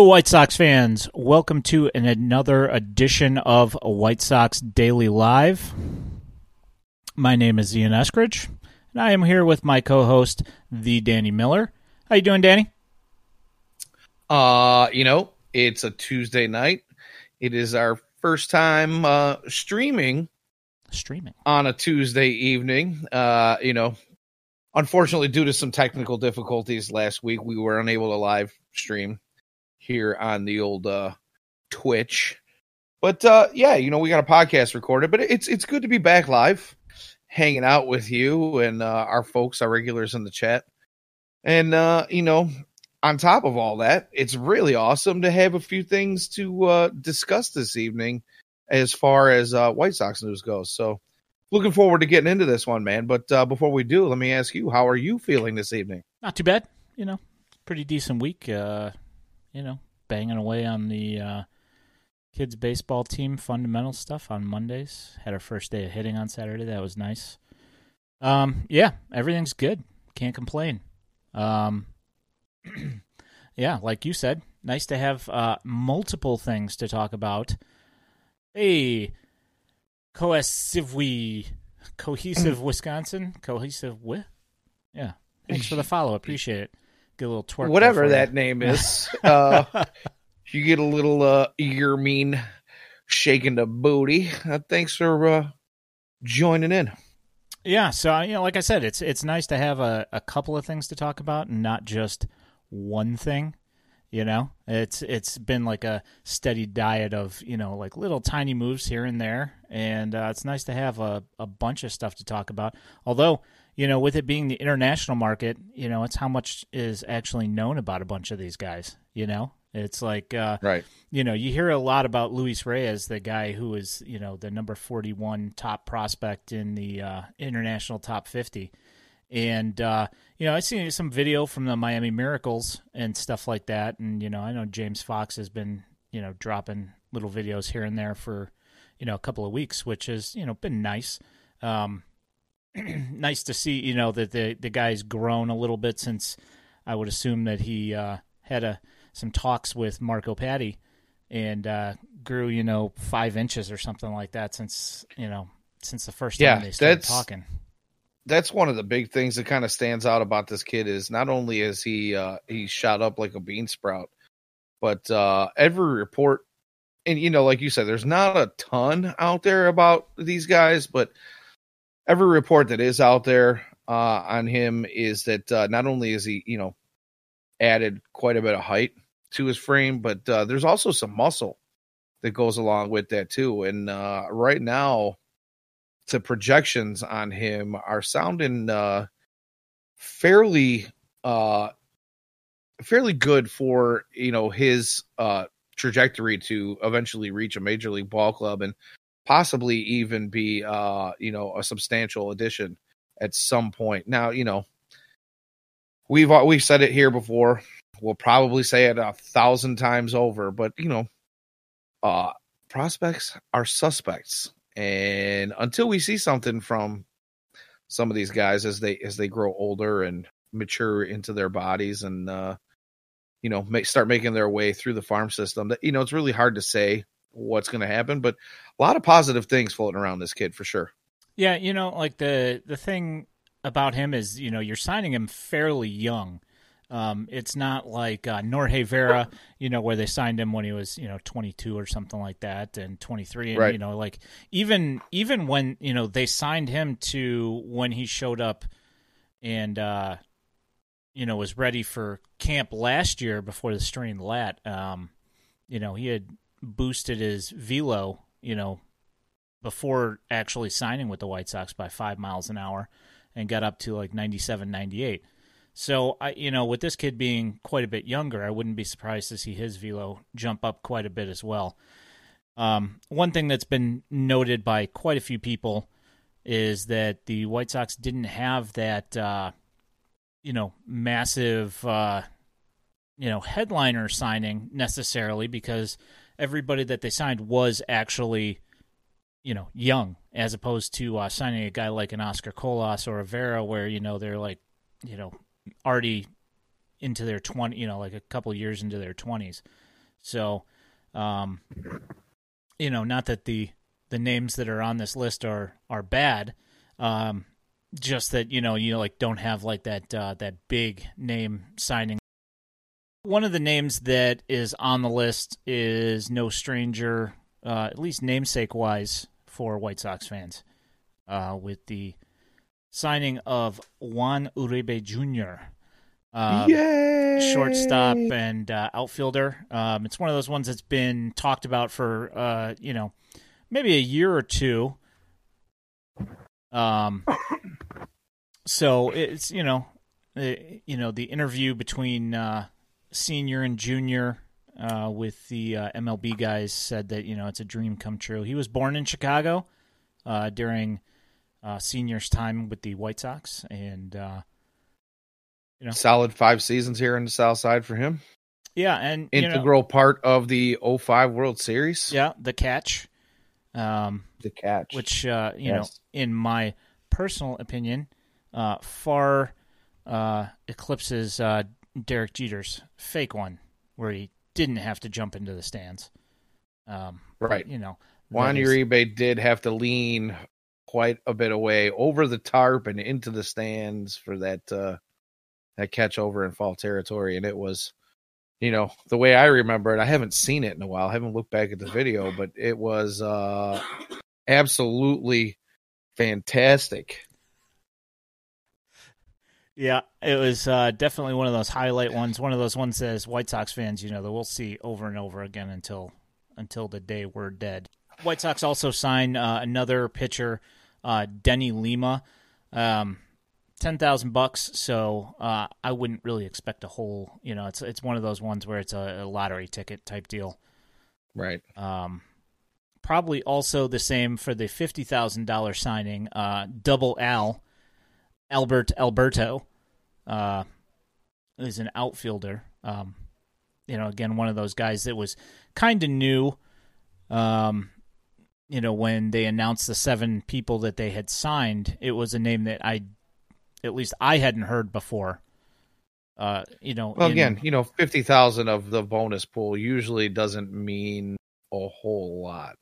Hello, White Sox fans. Welcome to an, another edition of White Sox Daily Live. My name is Ian Eskridge, and I am here with my co-host, the Danny Miller. How you doing, Danny? Uh, you know, it's a Tuesday night. It is our first time uh streaming Streaming. on a Tuesday evening. Uh, you know, unfortunately due to some technical difficulties last week, we were unable to live stream here on the old uh Twitch. But uh yeah, you know, we got a podcast recorded, but it's it's good to be back live hanging out with you and uh our folks, our regulars in the chat. And uh, you know, on top of all that, it's really awesome to have a few things to uh, discuss this evening as far as uh, White Sox news goes. So, looking forward to getting into this one, man. But uh, before we do, let me ask you, how are you feeling this evening? Not too bad. You know, pretty decent week. Uh, you know, banging away on the uh, kids baseball team fundamental stuff on Mondays. Had our first day of hitting on Saturday. That was nice. Um, yeah, everything's good. Can't complain. Um, yeah, like you said, nice to have uh, multiple things to talk about. Hey, cohesively, cohesive Wisconsin, cohesive with. Yeah, thanks for the follow. Appreciate it. Get a little twerk. Whatever that name is, uh, you get a little uh, ear mean shaking the booty. Uh, thanks for uh, joining in. Yeah, so you know, like I said, it's it's nice to have a, a couple of things to talk about and not just one thing. You know, it's it's been like a steady diet of you know like little tiny moves here and there, and uh, it's nice to have a, a bunch of stuff to talk about. Although you know, with it being the international market, you know, it's how much is actually known about a bunch of these guys. You know, it's like uh, Right. you know, you hear a lot about Luis Reyes, the guy who is, you know, the number 41 top prospect in the uh, international top 50. And, uh, you know, I seen some video from the Miami Miracles and stuff like that. And, you know, I know James Fox has been, you know, dropping little videos here and there for, you know, a couple of weeks, which has, you know, been nice. Um, nice to see, you know, that the, the guy's grown a little bit since I would assume that he uh, had a some talks with Marco Paddy and uh, grew, you know, five inches or something like that since, you know, since the first time Yeah, they started that's- talking. that's one of the big things that kind of stands out about this kid is not only is he uh he shot up like a bean sprout but uh every report and you know like you said there's not a ton out there about these guys but every report that is out there uh on him is that uh not only is he you know added quite a bit of height to his frame but uh there's also some muscle that goes along with that too. And uh right now the projections on him are sounding uh fairly uh fairly good for you know his uh trajectory to eventually reach a major league ball club. And possibly even be uh you know a substantial addition at some point. Now you know we've uh, we've said it here before. We'll probably say it a thousand times over but you know uh prospects are suspects. And until we see something from some of these guys as they as they grow older and mature into their bodies and uh you know start making their way through the farm system that you know it's really hard to say what's going to happen but a lot of positive things floating around this kid for sure Yeah, you know, like the the thing about him is, you know, you're signing him fairly young. Um, it's not like uh, Norge Vera, you know, where they signed him when he was, you know, 22 or something like that, and 23. And Right. you know, like even even when you know they signed him to when he showed up and uh, you know was ready for camp last year before the strained lat. Um, you know, he had boosted his velo, you know, before actually signing with the White Sox by five miles an hour and got up to like 97, 98. So, I, you know, with this kid being quite a bit younger, I wouldn't be surprised to see his velo jump up quite a bit as well. Um, one thing that's been noted by quite a few people is that the White Sox didn't have that, uh, you know, massive, uh, you know, headliner signing necessarily because everybody that they signed was actually, you know, young as opposed to uh, signing a guy like an Oscar Colas or a Vera where, you know, they're like, you know, already, into their 20, you know, like a couple years into their 20s. So, um, you know, not that the the names that are on this list are are bad, um, just that you know you like don't have like that uh, that big name signing. One of the names that is on the list is no stranger, uh, at least namesake wise, for White Sox fans, uh, with the signing of Juan Uribe Jr. Yay! shortstop and uh, outfielder. Um, it's one of those ones that's been talked about for uh, you know maybe a year or two. Um, so it's you know, it, you know the interview between uh, senior and junior uh, with the uh, MLB guys said that you know it's a dream come true. He was born in Chicago uh, during uh, senior's time with the White Sox, and uh, you know, Solid five seasons here in the South Side for him. yeah, and you know, Integral part of the 05 World Series. yeah, the catch. Um, The catch. which uh, you know, in my personal opinion, uh, far uh, eclipses uh, Derek Jeter's fake one, where he didn't have to jump into the stands. Um, but, Right. you know, Juan is- Uribe did have to lean quite a bit away over the tarp and into the stands for that uh that catch over in fall territory and it was you know the way I remember it I haven't seen it in a while I haven't looked back at the video but it was uh absolutely fantastic Yeah, it was uh, definitely one of those highlight ones. One of those ones that, as White Sox fans, you know, that we'll see over and over again until until the day we're dead. White Sox also signed uh, another pitcher, uh, Denny Lima, um, ten thousand bucks. So uh, I wouldn't really expect a whole. You know, it's it's one of those ones where it's a, a lottery ticket type deal. right Um, probably also the same for the fifty thousand dollar signing. Uh, Double Al, Albert Alberto, uh, is an outfielder. Um, you know, again, one of those guys that was kind of new. Um, you know, when they announced the seven people that they had signed, it was a name that I, at least I hadn't heard before. Uh, you know, well in- again you know 50,000 of the bonus pool usually doesn't mean a whole lot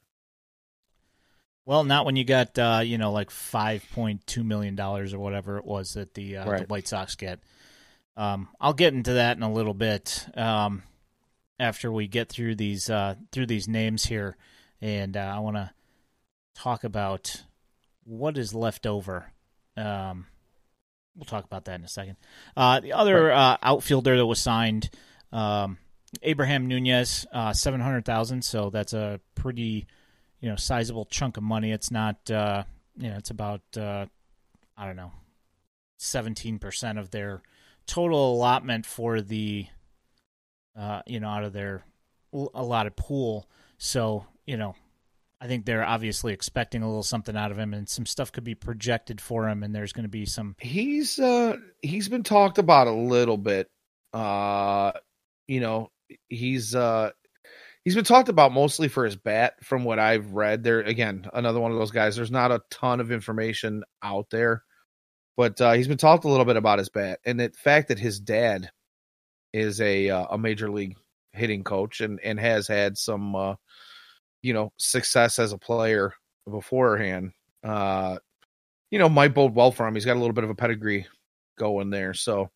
Well, not when you got uh, you know like five point two million dollars or whatever it was that the, uh, the White Sox get. Um, I'll get into that in a little bit um, after we get through these uh, through these names here, and uh, I want to talk about what is left over. Um, we'll talk about that in a second. Uh, the other uh, outfielder that was signed, um, Abraham Nunez, uh, seven hundred thousand. So that's a pretty you know sizable chunk of money. It's not uh, you know it's about uh, I don't know seventeen percent of their total allotment for the uh, you know out of their allotted pool. So you know I think they're obviously expecting a little something out of him, and some stuff could be projected for him, and there's going to be some he's uh he's been talked about a little bit uh you know he's uh he's been talked about mostly for his bat from what i've read there again another one of those guys there's not a ton of information out there but uh he's been talked a little bit about his bat and the fact that his dad is a uh, a major league hitting coach and and has had some uh you know success as a player beforehand uh you know, might bode well for him. He's got a little bit of a pedigree going there. So,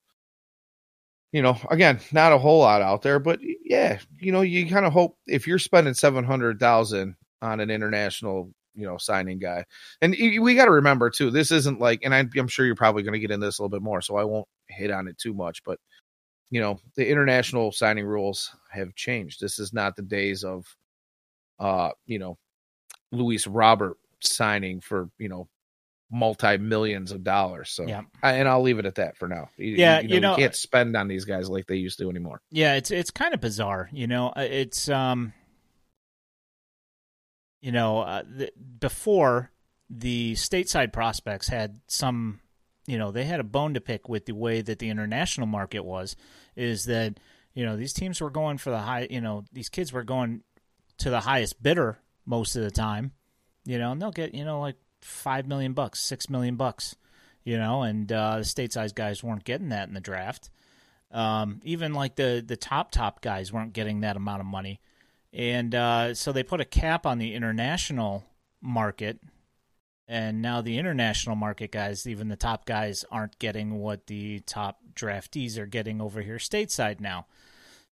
you know, again, not a whole lot out there, but yeah, you know, you kind of hope if you're spending 700,000 on an international, you know, signing guy. And we got to remember too, this isn't like, and I'm sure you're probably going to get into this a little bit more, so I won't hit on it too much, but you know, the international signing rules have changed. This is not the days of, uh, you know, Luis Robert signing for, you know, multi millions of dollars. So, Yeah. I, and I'll leave it at that for now. You- Yeah, you know, you know- can't spend on these guys like they used to anymore. Yeah, it's it's kind of bizarre, you know. Uh, It's um, you know, uh, the, before the stateside prospects had some, you know, they had a bone to pick with the way that the international market was. Is that you know these teams were going for the high, you know, these kids were going to the highest bidder most of the time, you know, and they'll get you know like five million bucks, six million bucks, you know, and uh, the stateside guys weren't getting that in the draft. Um, even like the the top top guys weren't getting that amount of money, and uh, so they put a cap on the international market. And now the international market guys, even the top guys, aren't getting what the top draftees are getting over here stateside now.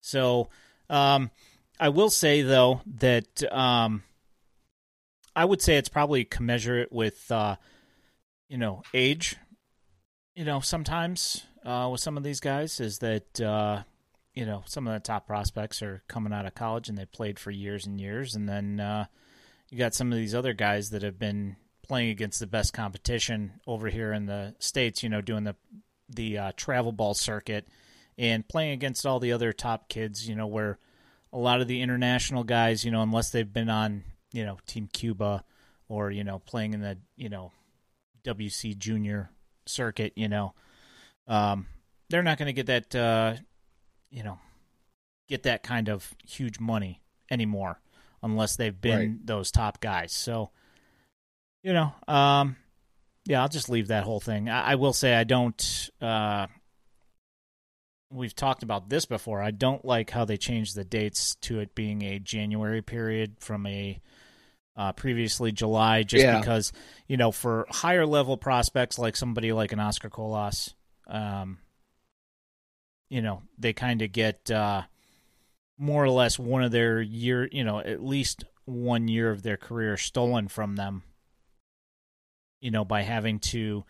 So um, I will say though that um, I would say it's probably commensurate with uh, you know age. You know, sometimes uh, with some of these guys is that uh, you know some of the top prospects are coming out of college and they played for years and years, and then uh, you got some of these other guys that have been playing against the best competition over here in the states. You know, doing the the uh, travel ball circuit and playing against all the other top kids. You know, where a lot of the international guys, you know, unless they've been on, you know, Team Cuba or, you know, playing in the, you know, WC junior circuit, you know, um, they're not going to get that, uh, you know, get that kind of huge money anymore unless they've been right. those top guys. So, you know, um, yeah, I'll just leave that whole thing. I, I will say I don't, uh, we've talked about this before. I don't like how they changed the dates to it being a January period from a uh, previously July, just yeah. because you know for higher level prospects like somebody like an Oscar Colas, um, you know they kind of get uh, more or less one of their year, you know, at least one year of their career stolen from them. You know, by having to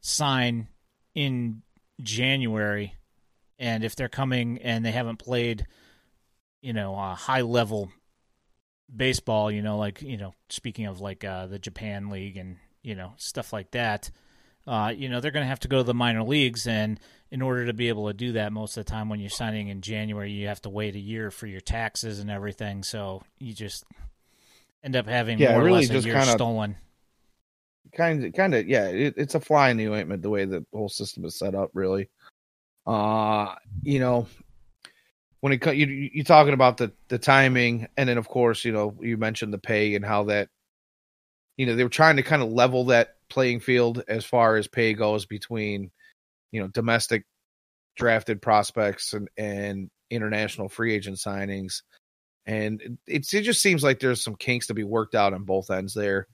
sign in January and if they're coming and they haven't played, you know, uh, high level baseball, you know, like you know, speaking of like uh, the Japan League and you know stuff like that, uh, you know, they're going to have to go to the minor leagues, and in order to be able to do that, most of the time when you're signing in January, you have to wait a year for your taxes and everything, so you just end up having yeah, more really or less just a year kinda, stolen. Kind of, kind of, yeah. It, it's a fly in the ointment the way the whole system is set up, really. Uh, you know, when it you you talking about the the timing, and then of course, you know, you mentioned the pay and how that, you know, they were trying to kind of level that playing field as far as pay goes between, you know, domestic drafted prospects and and international free agent signings, and it it just seems like there's some kinks to be worked out on both ends there.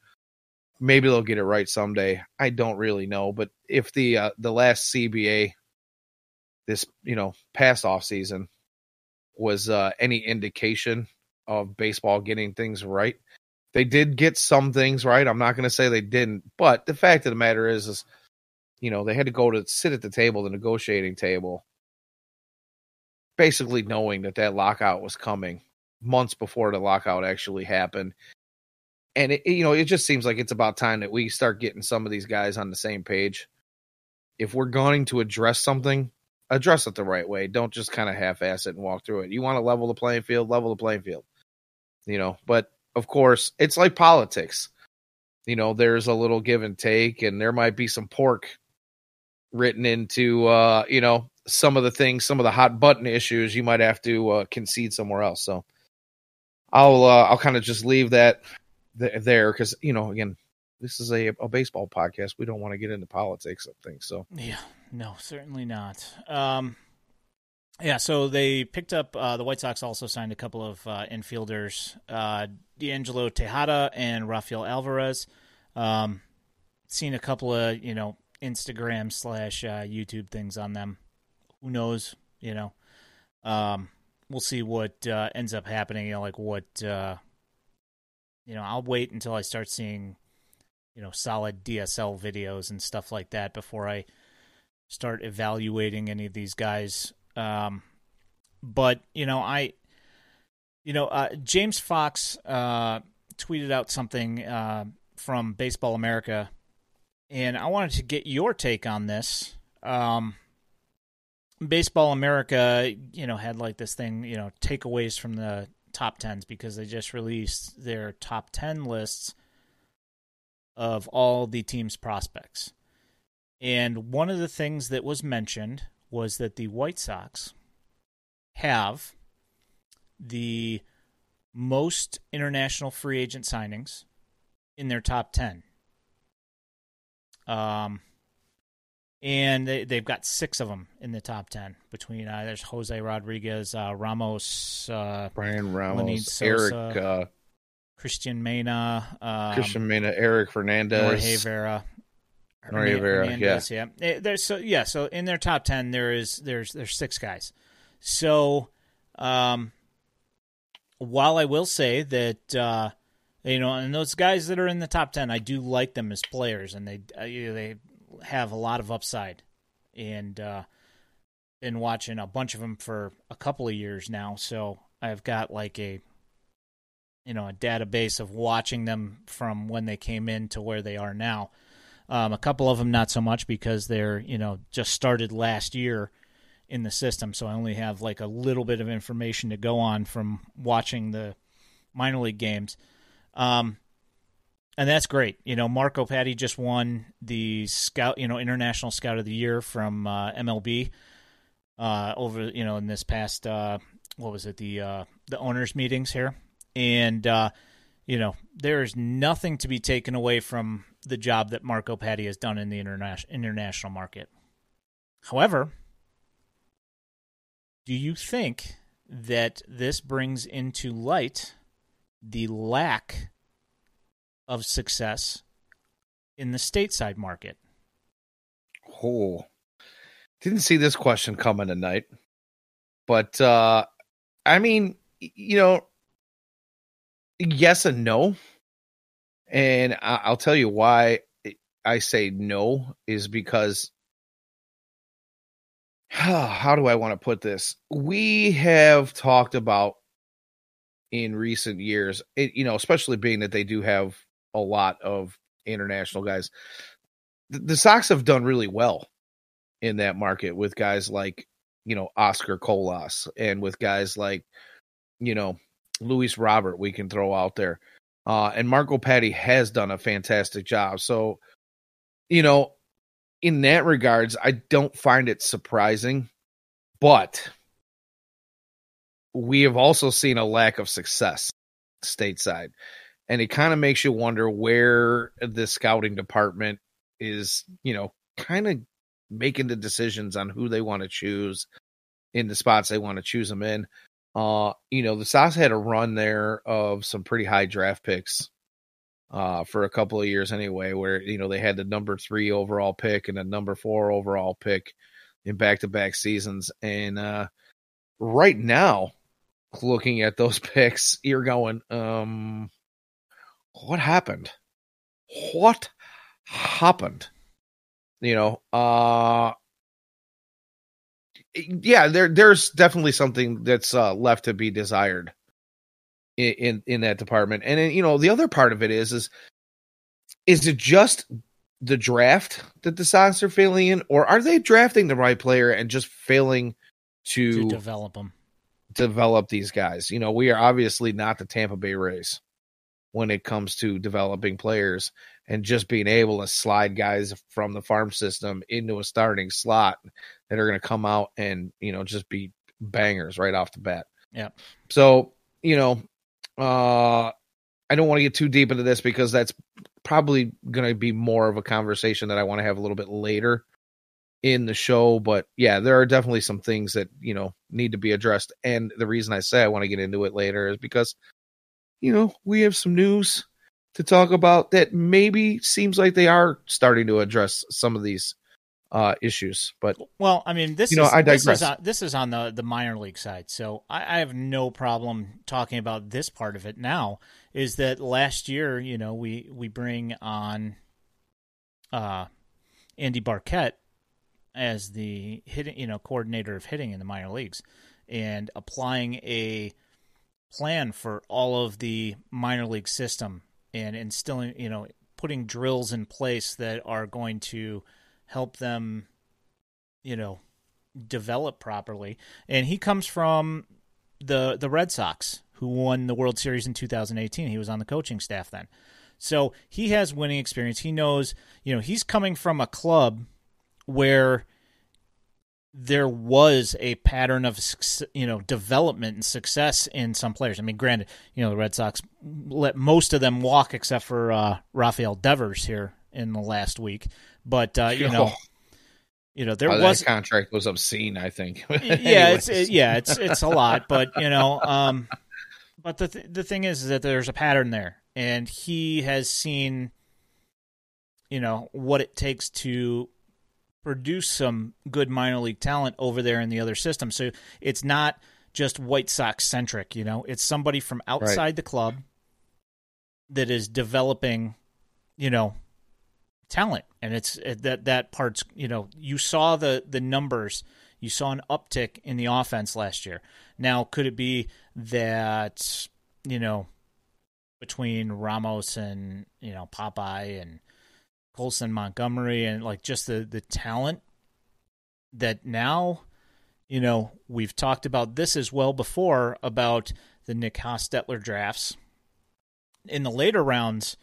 Maybe they'll get it right someday. I don't really know, but if the uh, the last CBA this you know past off season was uh, any indication of baseball getting things right. They did get some things right. I'm not going to say they didn't, but the fact of the matter is, is you know they had to go to sit at the table, the negotiating table, basically knowing that that lockout was coming months before the lockout actually happened. And it, you know, it just seems like it's about time that we start getting some of these guys on the same page. If we're going to address something, address it the right way. Don't just kind of half ass it and walk through it. You want to level the playing field, level the playing field. You know, but of course, it's like politics. You know, there's a little give and take, and there might be some pork written into, uh, you know, some of the things, some of the hot button issues you might have to uh, concede somewhere else. So I'll, uh, I'll kind of just leave that th- there because, you know, again, this is a, a baseball podcast. We don't want to get into politics of things. So yeah, no, certainly not. Um, yeah, so they picked up uh, the White Sox also signed a couple of uh, infielders, uh, D'Angelo Tejada and Rafael Alvarez. Um, seen a couple of you know Instagram slash uh, YouTube things on them. Who knows? You know, um, we'll see what uh, ends up happening. You know, like what uh, you know. I'll wait until I start seeing you know solid DSL videos and stuff like that before I start evaluating any of these guys. Um, but you know, I, you know, uh, James Fox uh, tweeted out something uh, from Baseball America, and I wanted to get your take on this. Um, Baseball America, you know, had like this thing, you know, takeaways from the top tens because they just released their top ten lists of all the team's prospects. And one of the things that was mentioned was that the White Sox have the most international free agent signings in their top 10. Um, and they, they've got six of them in the top ten. Between uh, there's Jose Rodriguez, uh, Ramos, uh, Bryan Ramos, Sosa, Eric, uh, Cristian Mena, um, Cristian Mena, Eric Fernandez. Jorge Vera. Jorge Hernan- Vera, Hernandez, yeah. Eh, There's so yeah, so in their top ten there is there's there's six guys. So um while I will say that uh you know, and those guys that are in the top 10, I do like them as players and they uh, you know, they have a lot of upside. And uh been watching a bunch of them for a couple of years now, so I've got like a you know, a database of watching them from when they came in to where they are now. Um, a couple of them not so much because they're you know just started last year in the system, so I only have like a little bit of information to go on from watching the minor league games. Um, and that's great. You know, Marco Paddy just won the scout, you know, international scout of the year from uh, MLB uh, over, you know, in this past uh, what was it the uh, the owners meetings here, and uh, you know, there is nothing to be taken away from the job that Marco Paddy has done in the international international market. However, do you think that this brings into light the lack of success in the stateside market? Oh, didn't see this question coming tonight, but uh, I mean, you know, yes and no, and I'll tell you why I say no is because how do I want to put this? We have talked about in recent years, it, you know, especially being that they do have a lot of international guys. The, the Sox have done really well in that market with guys like, you know, Oscar Colas and with guys like, you know, Luis Robert, we can throw out there. Uh, and Marco Paddy has done a fantastic job. So, you know, in that regards, I don't find it surprising, but we have also seen a lack of success stateside. And it kind of makes you wonder where the scouting department is, you know, kind of making the decisions on who they want to choose in the spots they want to choose them in. Uh, you know, the Sox had a run there of some pretty high draft picks uh, for a couple of years anyway, where you know they had the number three overall pick and a number four overall pick in back to back seasons. And uh, right now, looking at those picks, you're going, um, what happened? What happened? You know, uh, yeah, there there's definitely something that's uh, left to be desired in, in in that department. And then, you know, the other part of it is is is it just the draft that the Sox are failing in, or are they drafting the right player and just failing To to develop them. develop these guys? You know, we are obviously not the Tampa Bay Rays when it comes to developing players and just being able to slide guys from the farm system into a starting slot that are going to come out and you know just be bangers right off the bat. Yeah. So you know, uh, I don't want to get too deep into this because that's probably going to be more of a conversation that I want to have a little bit later in the show. But yeah, there are definitely some things that you know need to be addressed. And the reason I say I want to get into it later is because you know we have some news to talk about that maybe seems like they are starting to address some of these uh issues. But Well, I mean, this You know, is I this is digress. on, this is on the the minor league side, so I, I have no problem talking about this part of it now. Is that last year, you know, we we bring on uh Andy Barkett as the hitting, you know, coordinator of hitting in the minor leagues, and applying a plan for all of the minor league system and instilling, you know, putting drills in place that are going to help them you know develop properly. And he comes from the the Red Sox who won the World Series in 2018 he was on the coaching staff then. So he has winning experience. He knows you know he's coming from a club where there was a pattern of you know development and success in some players. I mean, granted, you know the Red Sox let most of them walk except for uh, Rafael Devers here in the last week, but uh, you know, you know there Oh, was that contract was obscene. I think. yeah, it's it, yeah, it's it's a lot, but you know, um, but the th- the thing is, is that there's a pattern there, and he has seen, you know, what it takes to produce some good minor league talent over there in the other system. So it's not just White Sox centric, you know, it's somebody from outside the club that is developing, you know, talent, and it's that that part's you know you saw the the numbers, you saw an uptick in the offense last year. Now, could it be that you know between Ramos and you know Popeye and Colson Montgomery and like just the the talent that now you know we've talked about this as well before about the Nick Hostetler drafts in the later rounds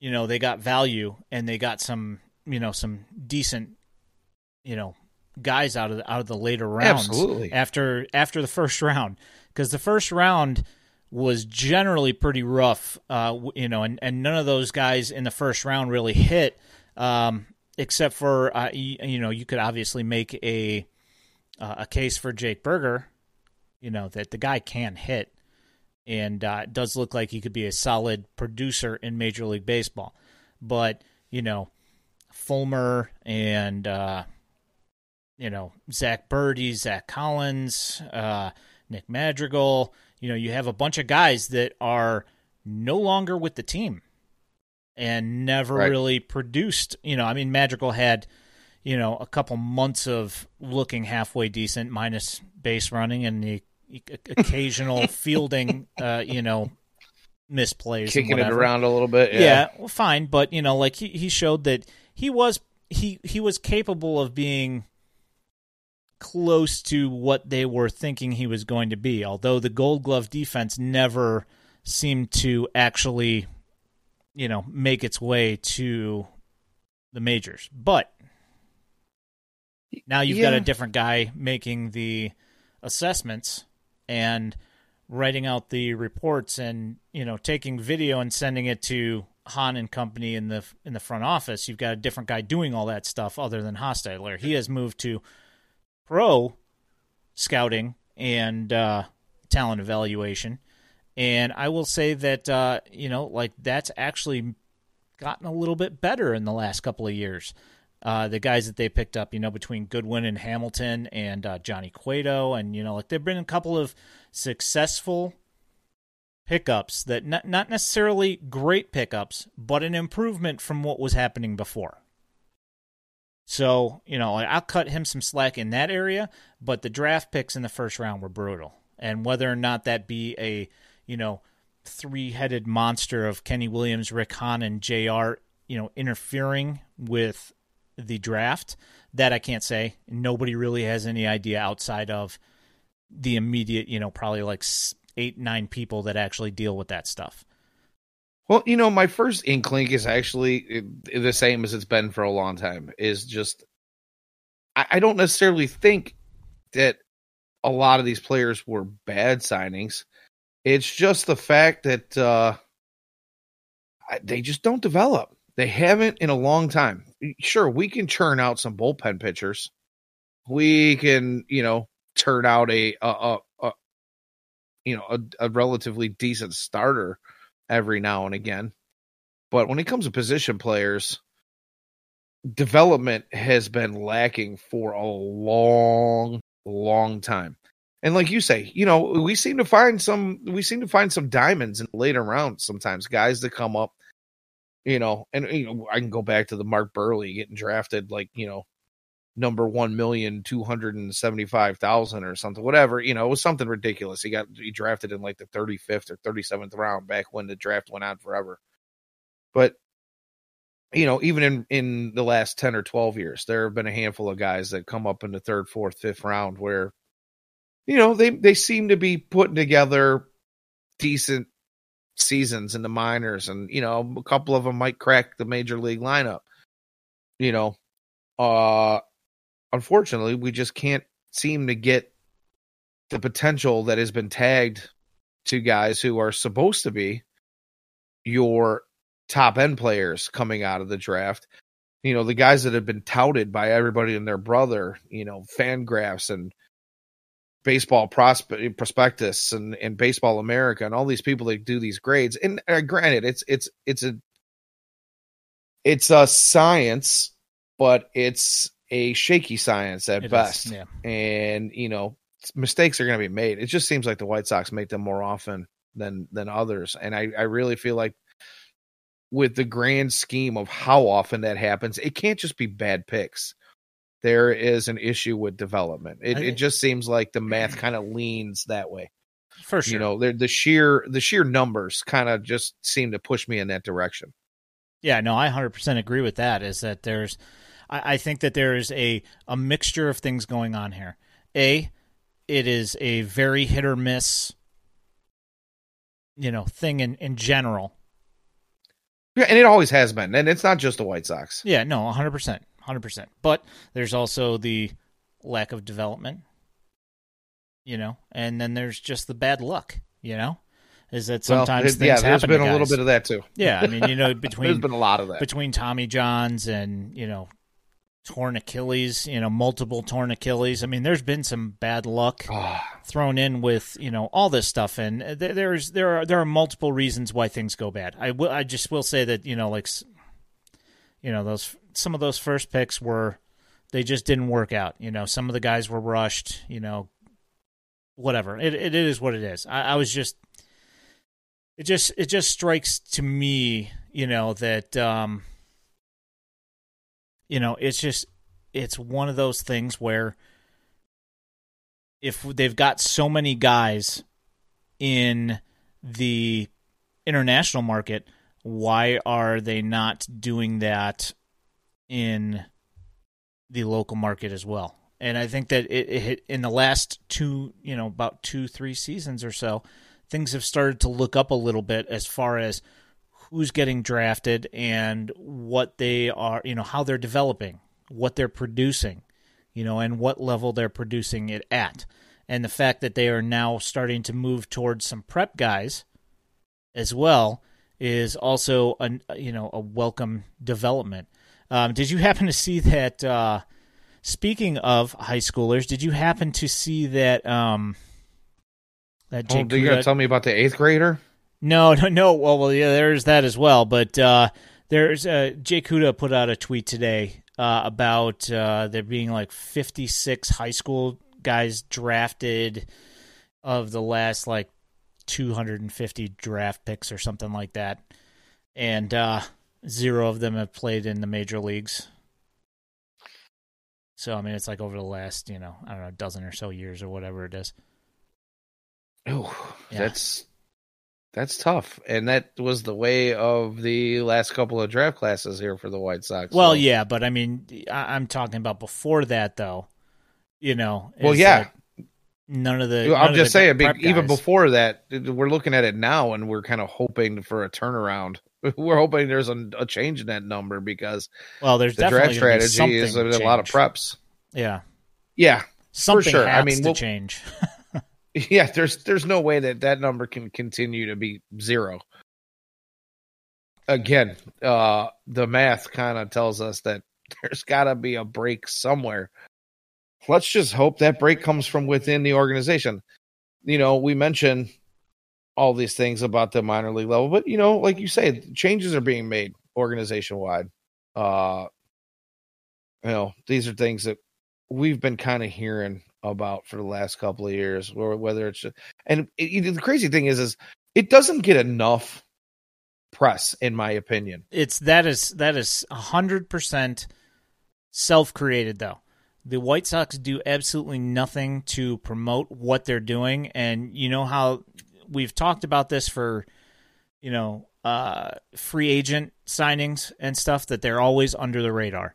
you know they got value and they got some you know some decent you know guys out of the, out of the later rounds Absolutely. after after the first round because the first round was generally pretty rough uh you know and, and none of those guys in the first round really hit um except for uh, you, you know you could obviously make a uh, a case for Jake Burger you know that the guy can hit and uh, does look like he could be a solid producer in Major League Baseball. But you know, Fulmer and uh, you know Zack Burdi, Zach Collins, uh, Nick Madrigal. You know, you have a bunch of guys that are no longer with the team and never Right. really produced. You know, I mean, Madrigal had you know a couple months of looking halfway decent, minus base running and the occasional fielding, uh, you know, misplays, kicking it around a little bit. Yeah. Yeah. well, fine, but you know, like he, he showed that he was he he was capable of being close to what they were thinking he was going to be. Although the Gold Glove defense never seemed to actually, you know, make its way to the majors, but now you've got a different guy making the assessments and writing out the reports and you know taking video and sending it to Hahn and company in the in the front office. You've got a different guy doing all that stuff other than Hostetler. He has moved to pro scouting and uh, talent evaluation, and I will say that uh, you know like that's actually gotten a little bit better in the last couple of years. Uh, the guys that they picked up, you know, between Goodwin and Hamilton and uh, Johnny Cueto, and you know, like there've been a couple of successful pickups that not not necessarily great pickups, but an improvement from what was happening before. So you know, I'll cut him some slack in that area, but the draft picks in the first round were brutal, and whether or not that be a you know three-headed monster of Kenny Williams, Rick Hahn, and Jr. You know, interfering with the draft. That I can't say. Nobody really has any idea outside of the immediate, you know, probably like eight, nine people that actually deal with that stuff. Well, you know, my first inkling is actually uh, the same as it's been for a long time. Is just I, I don't necessarily think that a lot of these players were bad signings. It's just the fact that uh, they just don't develop. They haven't in a long time. Sure, we can churn out some bullpen pitchers. We can, you know, turn out a a, a, a you know a, a relatively decent starter every now and again. But when it comes to position players, development has been lacking for a long, long time. And like you say, you know, we seem to find some we seem to find some diamonds in later rounds sometimes, guys that come up, you know, and you know, I can go back to the Mark Buehrle getting drafted like, you know, number one million two hundred and seventy five thousand or something, whatever. You know, it was something ridiculous. He got he drafted in like the thirty fifth or thirty seventh round back when the draft went on forever. But you know, even in in the last ten or twelve years, there have been a handful of guys that come up in the third, fourth, fifth round where, you know, they they seem to be putting together decent seasons in the minors, and you know, a couple of them might crack the major league lineup. You know, uh unfortunately, we just can't seem to get the potential that has been tagged to guys who are supposed to be your top end players coming out of the draft. you know, the guys that have been touted by everybody and their brother, you know, Fangraphs and baseball prospe- prospectus and, and baseball America and all these people that do these grades. And uh, granted, it's, it's, it's a, it's a science, but it's a shaky science at It is, best. yeah. And, you know, mistakes are going to be made. It just seems like the White Sox make them more often than, than others. And I, I really feel like with the grand scheme of how often that happens, it can't just be bad picks. There is an issue with development. It, I- it just seems like the math kind of leans that way. For sure. You know, the the sheer the sheer numbers kind of just seem to push me in that direction. Yeah, no, I 100% agree with that. Is that there's, I, I think that there is a, a mixture of things going on here. A, it is a very hit or miss, you know, thing in, in general. Yeah, and it always has been, and it's not just the White Sox. Yeah, no, 100%. 100%. But there's also the lack of development, you know, and then there's just the bad luck, you know, is that Well, sometimes it- things yeah, there's been a little bit of that too. Yeah, I mean, you know, There's between been a lot of that. between Tommy Johns and you know torn Achilles, you know multiple torn Achilles. I mean, there's been some bad luck Ah, thrown in with you know all this stuff, and there's there are there are multiple reasons why things go bad. I will I just will say that you know like you know those some of those first picks were they just didn't work out. You know, some of the guys were rushed. You know, whatever. It it is what it is. I, I was just it just it just strikes to me, you know, that um you know, it's just it's one of those things where if they've got so many guys in the international market, why are they not doing that in the local market as well? And I think that it, it, in the last two, you know, about two, three seasons or so, things have started to look up a little bit as far as who's getting drafted and what they are, you know, how they're developing, what they're producing, you know, and what level they're producing it at. And the fact that they are now starting to move towards some prep guys as well is also a you know a welcome development. Um, did you happen to see that? Uh, speaking of high schoolers, did you happen to see that? Um, that oh, Jake you got to Kuda- tell me about the eighth grader? No, no, no. Well, well, yeah, there's that as well. But uh, there's uh, Jay Kuda put out a tweet today uh, about uh, there being like 56 high school guys drafted of the last like 250 draft picks or something like that, and uh, zero of them have played in the major leagues. So I mean, it's like over the last you know I don't know dozen or so years or whatever it is. Oh, Yeah. that's that's tough, and that was the way of the last couple of draft classes here for the White Sox. Well, So- yeah, but I mean, I- I'm talking about before that, though. You know. Well, yeah. that None of the. I'm just saying, prep even before that, we're looking at it now, and we're kind of hoping for a turnaround. We're hoping there's a, a change in that number because Well, there's the draft definitely gonna be strategy is a, lot of preps. Yeah, Yeah, something sure. I has mean, to we'll- change. yeah. There's there's no way that that number can continue to be zero. Again, uh, the math kind of tells us that there's got to be a break somewhere. Let's just hope that break comes from within the organization. You know, we mentioned all these things about the minor league level, but you know, like you say, changes are being made organization wide. Uh, you know, these are things that we've been kind of hearing about for the last couple of years, where whether it's just, and it, the crazy thing is, is it doesn't get enough press, in my opinion. It's that is that is hundred percent self created though. The White Sox do absolutely nothing to promote what they're doing, and you know how we've talked about this for you know uh, free agent signings and stuff that they're always under the radar,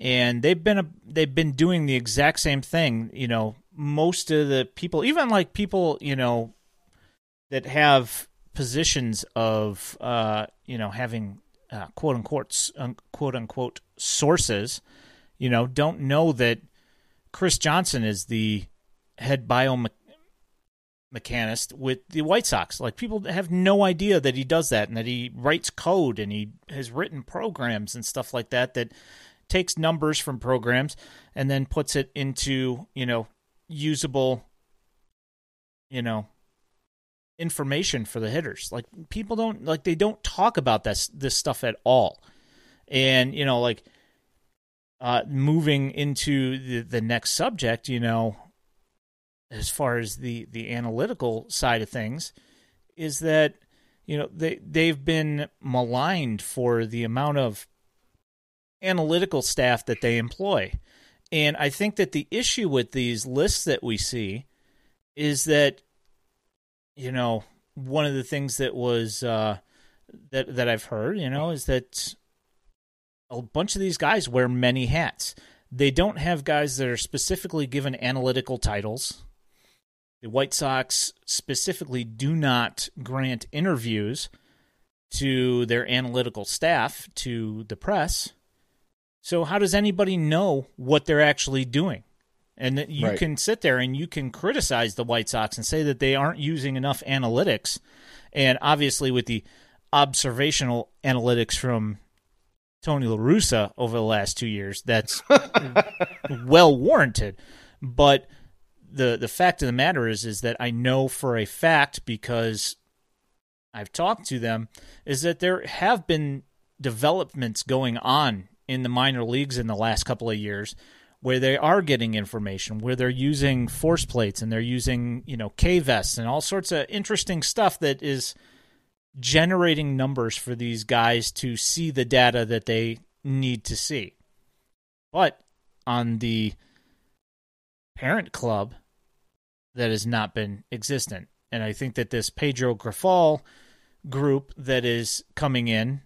and they've been a, they've been doing the exact same thing. You know, most of the people, even like people, you know, that have positions of uh, you know having uh, quote unquote quote unquote sources, you know, don't know that Chris Johnson is the head biome mechanist with the White Sox. Like people have no idea that he does that and that he writes code and he has written programs and stuff like that that takes numbers from programs and then puts it into, you know, usable you know, information for the hitters. Like people don't like they don't talk about this this stuff at all. And you know, like uh, moving into the the next subject, you know, as far as the the analytical side of things, is that you know they they've been maligned for the amount of analytical staff that they employ. And I think that the issue with these lists that we see is that you know, one of the things that was uh, that that I've heard, you know, is that a bunch of these guys wear many hats. They don't have guys that are specifically given analytical titles. The White Sox specifically do not grant interviews to their analytical staff, to the press. So, how does anybody know what they're actually doing? And you right. can sit there and you can criticize the White Sox and say that they aren't using enough analytics. And obviously, with the observational analytics from Tony La Russa over the last two years, that's well warranted. But the the fact of the matter is is that I know for a fact because I've talked to them is that there have been developments going on in the minor leagues in the last couple of years where they are getting information, where they're using force plates and they're using, you know, K vests and all sorts of interesting stuff that is generating numbers for these guys to see the data that they need to see. But on the parent club, that has not been existent. And I think that this Pedro Grifol group that is coming in,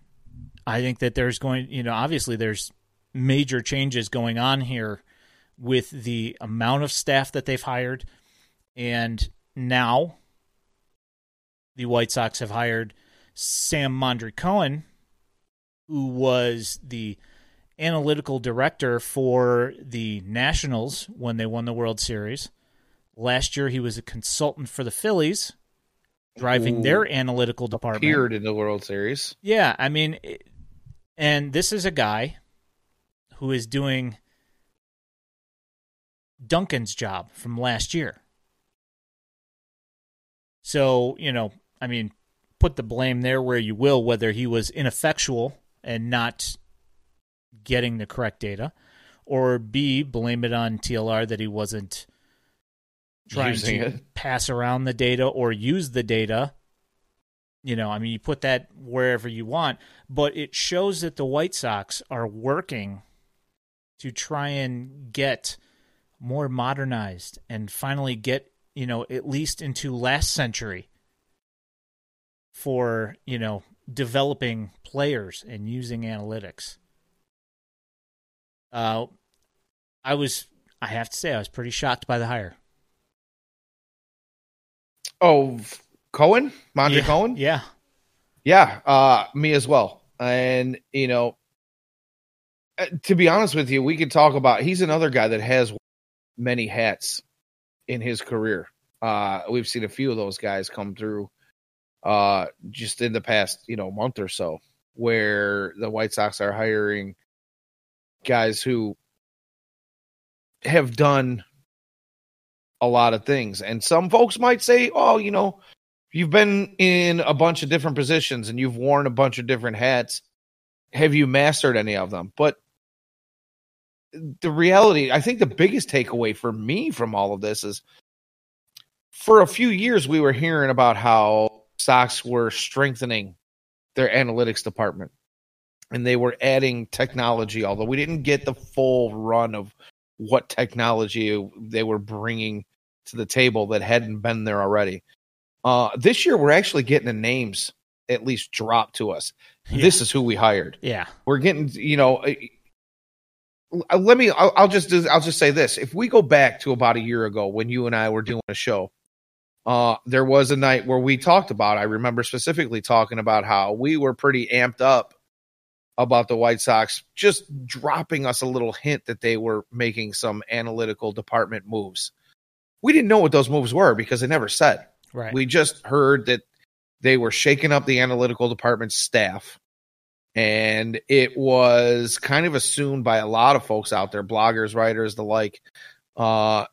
I think that there's going, you know, obviously there's major changes going on here with the amount of staff that they've hired. And now the White Sox have hired Sam Mondry Cohen, who was the analytical director for the Nationals when they won the World Series. Last year, he was a consultant for the Phillies, driving Ooh, their analytical department. Appeared in the World Series. Yeah, I mean, and this is a guy who is doing Duncan's job from last year. So, you know, I mean, put the blame there where you will, whether he was ineffectual and not getting the correct data, or B, blame it on TLR that he wasn't trying Using to it. pass around the data or use the data. You know, I mean, you put that wherever you want, but it shows that the White Sox are working to try and get more modernized and finally get, you know, at least into last century for, you know, developing players and using analytics. Uh, I was, I have to say, I was pretty shocked by the hire. Oh, Cohen, Mondry yeah, Cohen, yeah, yeah, uh, me as well. And you know, uh, to be honest with you, we could talk about. He's another guy that has many hats in his career. Uh, we've seen a few of those guys come through uh, just in the past, you know, month or so, where the White Sox are hiring guys who have done a lot of things. And some folks might say, oh, you know, you've been in a bunch of different positions and you've worn a bunch of different hats. Have you mastered any of them? But the reality, I think the biggest takeaway for me from all of this is for a few years we were hearing about how Sox were strengthening their analytics department and they were adding technology, although we didn't get the full run of what technology they were bringing to the table that hadn't been there already. Uh, this year, we're actually getting the names at least dropped to us. Yeah. This is who we hired. Yeah, we're getting you know let me I'll, I'll, just I'll just say this if we go back to about a year ago when you and I were doing a show uh there was a night where we talked about I remember specifically talking about how we were pretty amped up about the White Sox just dropping us a little hint that they were making some analytical department moves. We didn't know what those moves were because they never said. Right. We just heard that they were shaking up the analytical department staff. And it was kind of assumed by a lot of folks out there, bloggers, writers, the like, uh,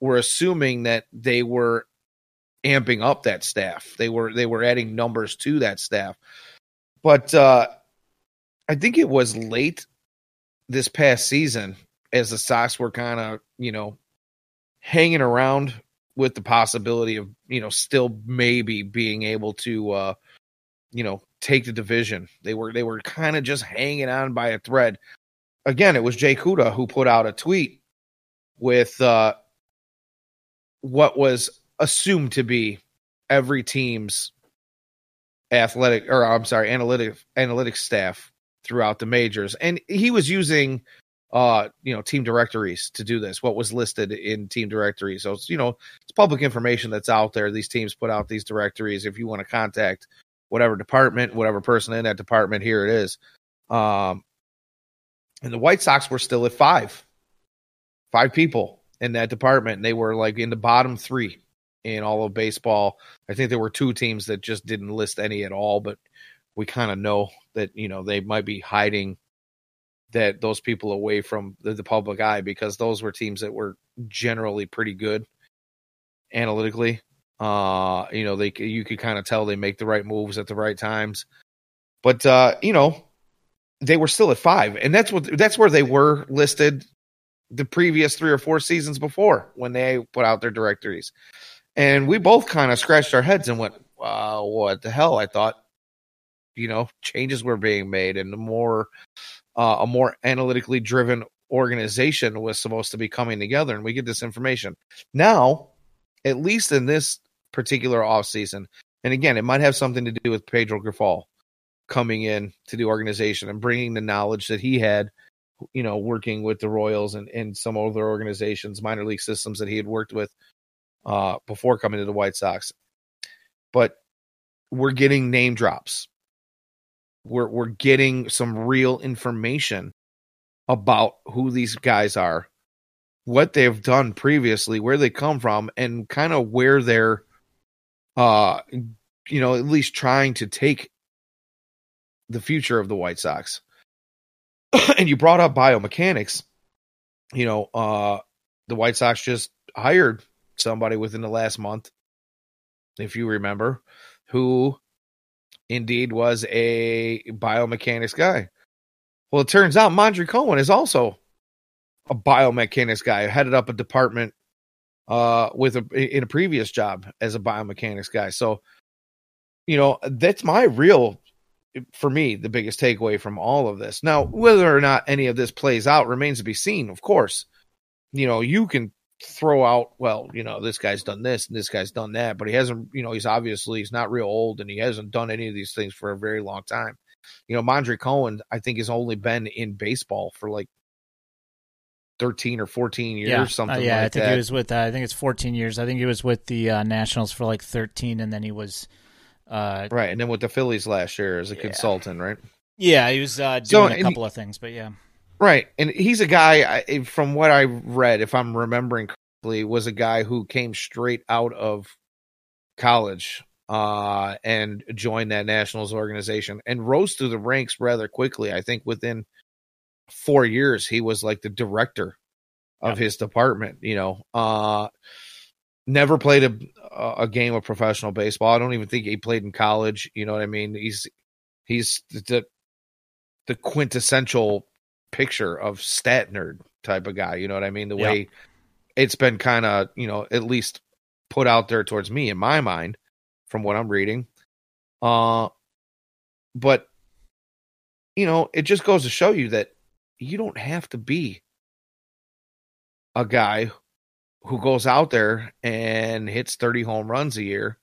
were assuming that they were amping up that staff. They were they were adding numbers to that staff. But uh I think it was late this past season as the Sox were kind of, you know, hanging around with the possibility of, you know, still maybe being able to uh you know, take the division. They were they were kind of just hanging on by a thread. Again, it was Jay Kuda who put out a tweet with uh what was assumed to be every team's athletic or I'm sorry, analytic analytics staff throughout the majors. And he was using uh, you know, team directories to do this, what was listed in team directories. So it's, you know, it's public information that's out there. These teams put out these directories. If you want to contact whatever department, whatever person in that department, here it is. Um, and the White Sox were still at five, five people in that department. And they were like in the bottom three in all of baseball. I think there were two teams that just didn't list any at all, but we kind of know that, you know, they might be hiding that those people away from the, the, public eye because those were teams that were generally pretty good analytically. Uh, you know, they you could kind of tell they make the right moves at the right times. But uh, you know, they were still at 5 and that's what that's where they were listed the previous 3 or 4 seasons before when they put out their directories. And we both kind of scratched our heads and went, wow, what the hell? I thought, you know, changes were being made and the more, uh, a more analytically driven organization was supposed to be coming together. And we get this information. Now, at least in this particular offseason and again, it might have something to do with Pedro Grifol coming in to the organization and bringing the knowledge that he had, you know, working with the Royals and, and some other organizations, minor league systems that he had worked with uh, before coming to the White Sox. But we're getting name drops. We're we're getting some real information about who these guys are, what they've done previously, where they come from, and kind of where they're uh you know, at least trying to take the future of the White Sox. and you brought up biomechanics. You know, uh the White Sox just hired somebody within the last month, if you remember, who indeed was a biomechanics guy. Well, it turns out Mondry Cohen is also a biomechanics guy, headed up a department uh, with a in a previous job as a biomechanics guy. So, you know, that's my real for me the biggest takeaway from all of this. Now, whether or not any of this plays out remains to be seen, of course. You know, you can throw out, well, you know, this guy's done this and this guy's done that, but he hasn't, you know, he's obviously he's not real old and he hasn't done any of these things for a very long time. You know, Mondry Cohen, I think, has only been in baseball for like 13 or 14 years, yeah. something uh, yeah, like I think that. he was with, uh, I think it's 14 years. I think he was with the uh, Nationals for like 13, and then he was. Uh, right. And then with the Phillies last year as a Yeah. consultant, right? yeah, he was uh, So, doing a and couple of things, but yeah. Right. And he's a guy, from what I read, if I'm remembering correctly, was a guy who came straight out of college uh, and joined that Nationals organization and rose through the ranks rather quickly. I think within four years, he was like the director of his department, you know. Uh, never played a, a game of professional baseball. I don't even think he played in college. You know what I mean? He's he's the the quintessential picture of stat nerd type of guy. You know what I mean? The Yeah. way it's been kind of, you know, at least put out there towards me in my mind from what I'm reading. Uh but you know, it just goes to show you that you don't have to be a guy who goes out there and hits 30 home runs a year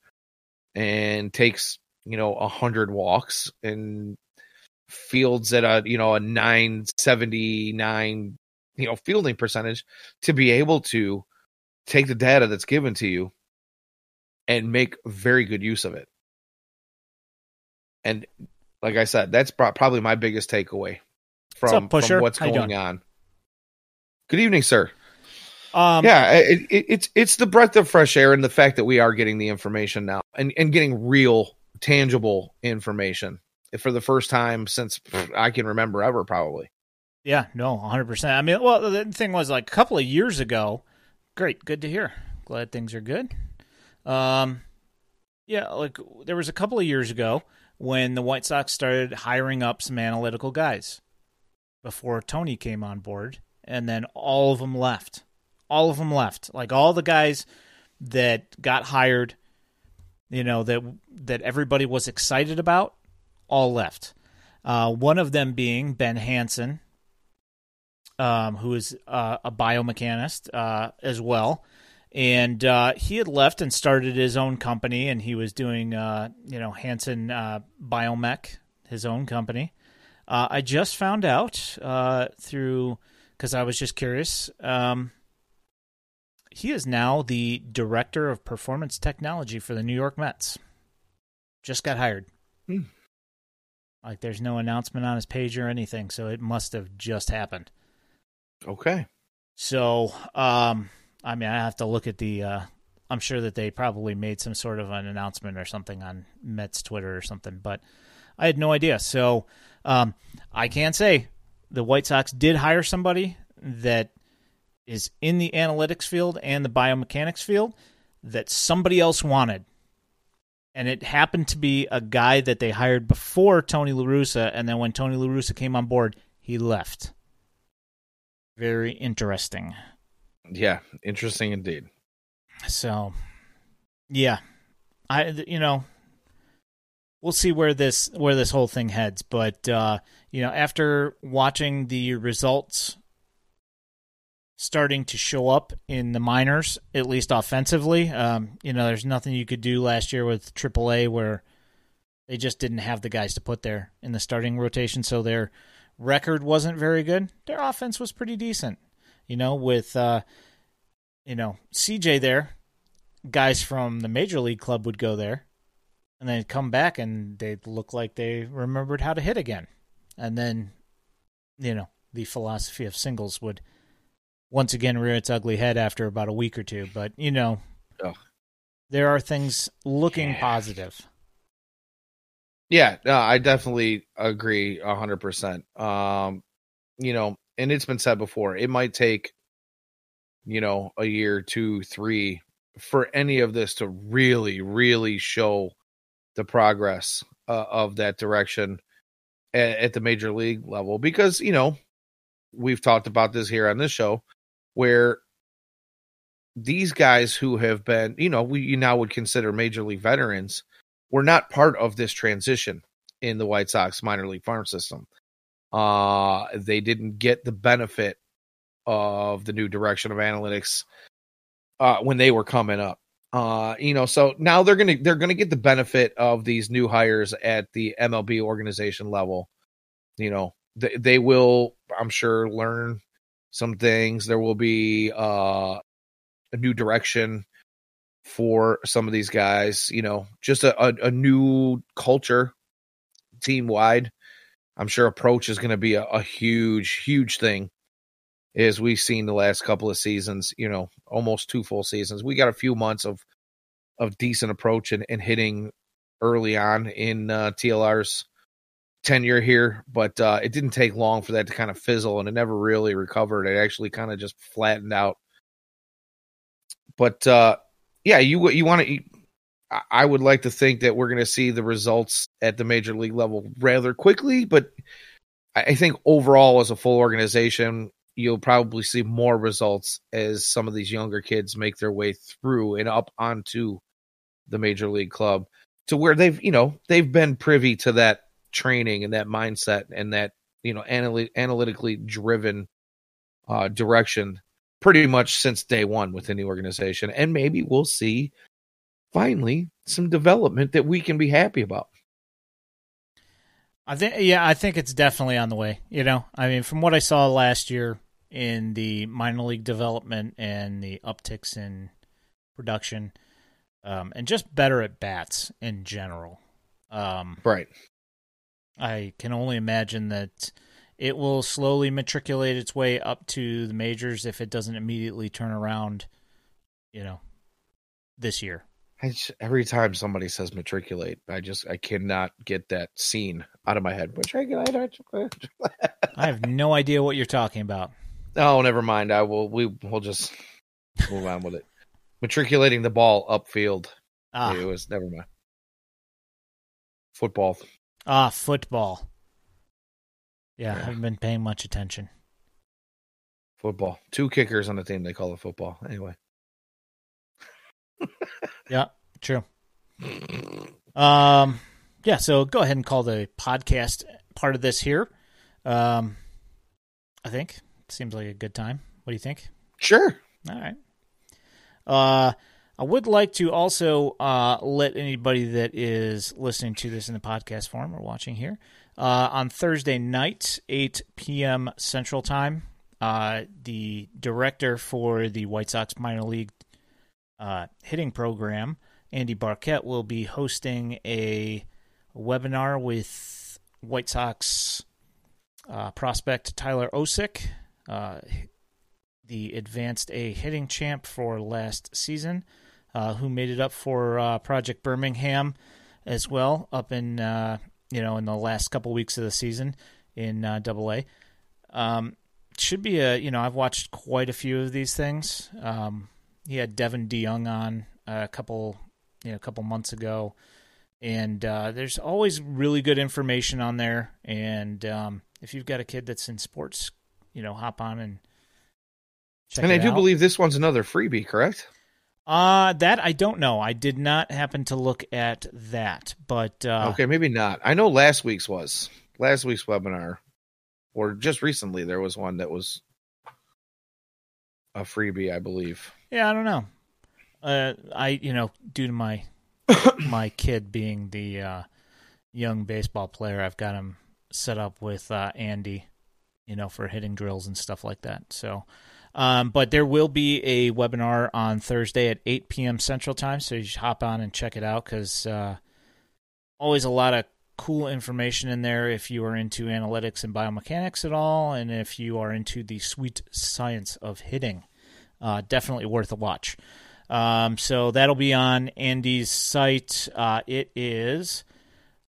and takes, you know, 100 walks and fields at a, you know, a 979, you know, fielding percentage to be able to take the data that's given to you and make very good use of it. And like I said, that's probably my biggest takeaway from, up, from what's How going on. Good evening, sir. Um, yeah, it, it, it's it's the breath of fresh air and the fact that we are getting the information now and and getting real, tangible information for the first time since I can remember ever, probably. Yeah, no, 100%. I mean, well, the thing was like a couple of years ago. Great, good to hear. Glad things are good. Um, yeah, like there was a couple of years ago when the White Sox started hiring up some analytical guys before Tony came on board, and then all of them left. All of them left. Like all the guys that got hired, you know that that everybody was excited about, all left. Uh, one of them being Ben Hansen, um, who is uh, a biomechanist uh, as well. And uh, he had left and started his own company, and he was doing, uh, you know, Hansen uh, Biomech, his own company. I just found out through, because I was just curious, um, he is now the director of performance technology for the New York Mets. Just got hired. Hmm. Like, there's no announcement on his page or anything, so it must have just happened. Okay. So, um, I mean, I have to look at the. Uh, I'm sure that they probably made some sort of an announcement or something on Mets Twitter or something, but I had no idea. So, um, I can say the White Sox did hire somebody that is in the analytics field and the biomechanics field that somebody else wanted. And it happened to be a guy that they hired before Tony LaRussa. And then when Tony LaRussa came on board, he left. Very interesting. Yeah, interesting indeed. So, yeah, I you know, we'll see where this where this whole thing heads. But uh, you know, after watching the results starting to show up in the minors, at least offensively, um, you know, there's nothing you could do last year with AAA where they just didn't have the guys to put there in the starting rotation, so their record wasn't very good. Their offense was pretty decent. You know, with uh, you know CJ there, guys from the major league club would go there, and then come back and they'd look like they remembered how to hit again, and then you know the philosophy of singles would once again rear its ugly head after about a week or two. But you know, there are things looking Yeah. positive. Yeah, no, I definitely agree a hundred percent. Um, you know, and it's been said before, it might take, you know, a year, two, three, for any of this to really, really show the progress uh, of that direction at, at the major league level. Because you know, we've talked about this here on this show, where these guys who have been, you know, we you now would consider major league veterans were not part of this transition in the White Sox minor league farm system. Uh, they didn't get the benefit of the new direction of analytics uh, when they were coming up. Uh, you know, so now they're gonna they're gonna get the benefit of these new hires at the MLB organization level. You know, they they will, I'm sure, learn some things. There will be uh, a new direction for some of these guys. You know, just a, a, a new culture team wide. I'm sure approach is going to be a, a huge, huge thing as we've seen the last couple of seasons. You know, almost two full seasons. We got a few months of of decent approach and, and hitting early on in uh, TLR's tenure here, but uh, it didn't take long for that to kind of fizzle, and it never really recovered. It actually kind of just flattened out. But uh, yeah, you you want to. I would like to think that we're going to see the results at the major league level rather quickly, but I I think overall, as a full organization, you'll probably see more results as some of these younger kids make their way through and up onto the major league club to where they've, you know, they've been privy to that training and that mindset and that, you know, analy- analytically driven uh, direction pretty much since day one within the organization. And maybe we'll see finally some development that we can be happy about. I think yeah, I think it's definitely on the way. You know, I mean, from what I saw last year in the minor league development and the upticks in production, um, and just better at bats in general. Um, Right. I can only imagine that it will slowly matriculate its way up to the majors if it doesn't immediately turn around, you know, this year. Just, every time somebody says matriculate, I just I cannot get that scene out of my head. Matriculate. I have no idea what you're talking about. Oh, never mind. I will. We will just move on with it. Matriculating the ball upfield. Ah. It was never mind. Football. Ah, football. Yeah, yeah, I haven't been paying much attention. Football. Two kickers on the team. They call it football. Anyway. yeah, true. Um, yeah. So go ahead and call the podcast part of this here. Um, I think seems like a good time. What do you think? Sure. All right. Uh, I would like to also uh, let anybody that is listening to this in the podcast form or watching here uh, on Thursday night, 8 p.m. Central Time. Uh, the director for the White Sox minor league uh, hitting program, Andy Barkett, will be hosting a webinar with White Sox uh, prospect Tyler Osik, uh, the advanced A hitting champ for last season, uh, who made it up for uh, Project Birmingham as well, up in uh, you know in the last couple weeks of the season in uh, Double A. Um, should be a you know I've watched quite a few of these things. Um, he had Devin DeYoung on a couple you know a couple months ago, and uh, there's always really good information on there. And um, if you've got a kid that's in sports, you know, hop on and check. Out And I do out. believe this one's another freebie, correct? Uh that I don't know. I did not happen to look at that, but uh, okay, maybe not. I know last week's was last week's webinar, or just recently there was one that was a freebie, I believe. Yeah, I don't know. Uh, I you know due to my my kid being the uh, young baseball player, I've got him set up with uh, Andy, you know, for hitting drills and stuff like that. So um, but there will be a webinar on Thursday at 8 p.m. Central Time, so you should hop on and check it out because uh, always a lot of cool information in there if you are into analytics and biomechanics at all, and if you are into the sweet science of hitting. Uh, definitely worth a watch. Um, so that'll be on Andy's site. Uh, it is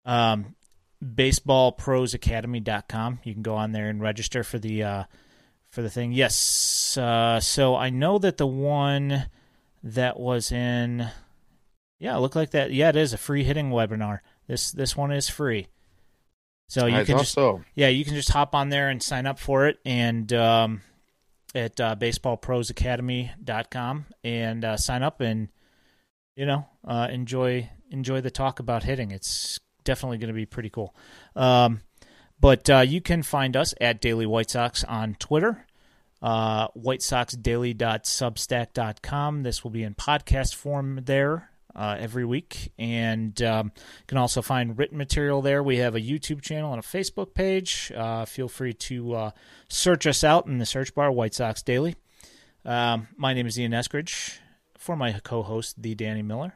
um, baseballprosacademy.com. You can go on there and register for the uh, for the thing. Yes. Uh, so I know that the one that was in, yeah, it looked like that. Yeah, it is a free hitting webinar. This this one is free. So you I can just so. yeah you can just hop on there and sign up for it and um, at uh, baseballprosacademy.com and uh, sign up and you know uh, enjoy enjoy the talk about hitting. It's definitely going to be pretty cool. Um, but uh, you can find us at Daily White Sox on Twitter uh, whitesoxdaily.substack.com. This will be in podcast form there uh, every week. And um, you can also find written material there. We have a YouTube channel and a Facebook page. Uh, feel free to uh, search us out in the search bar, White Sox Daily. Um, my name is Ian Eskridge. For my co host, the Danny Miller.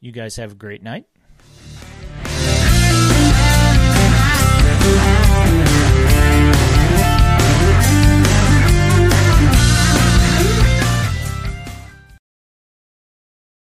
You guys have a great night.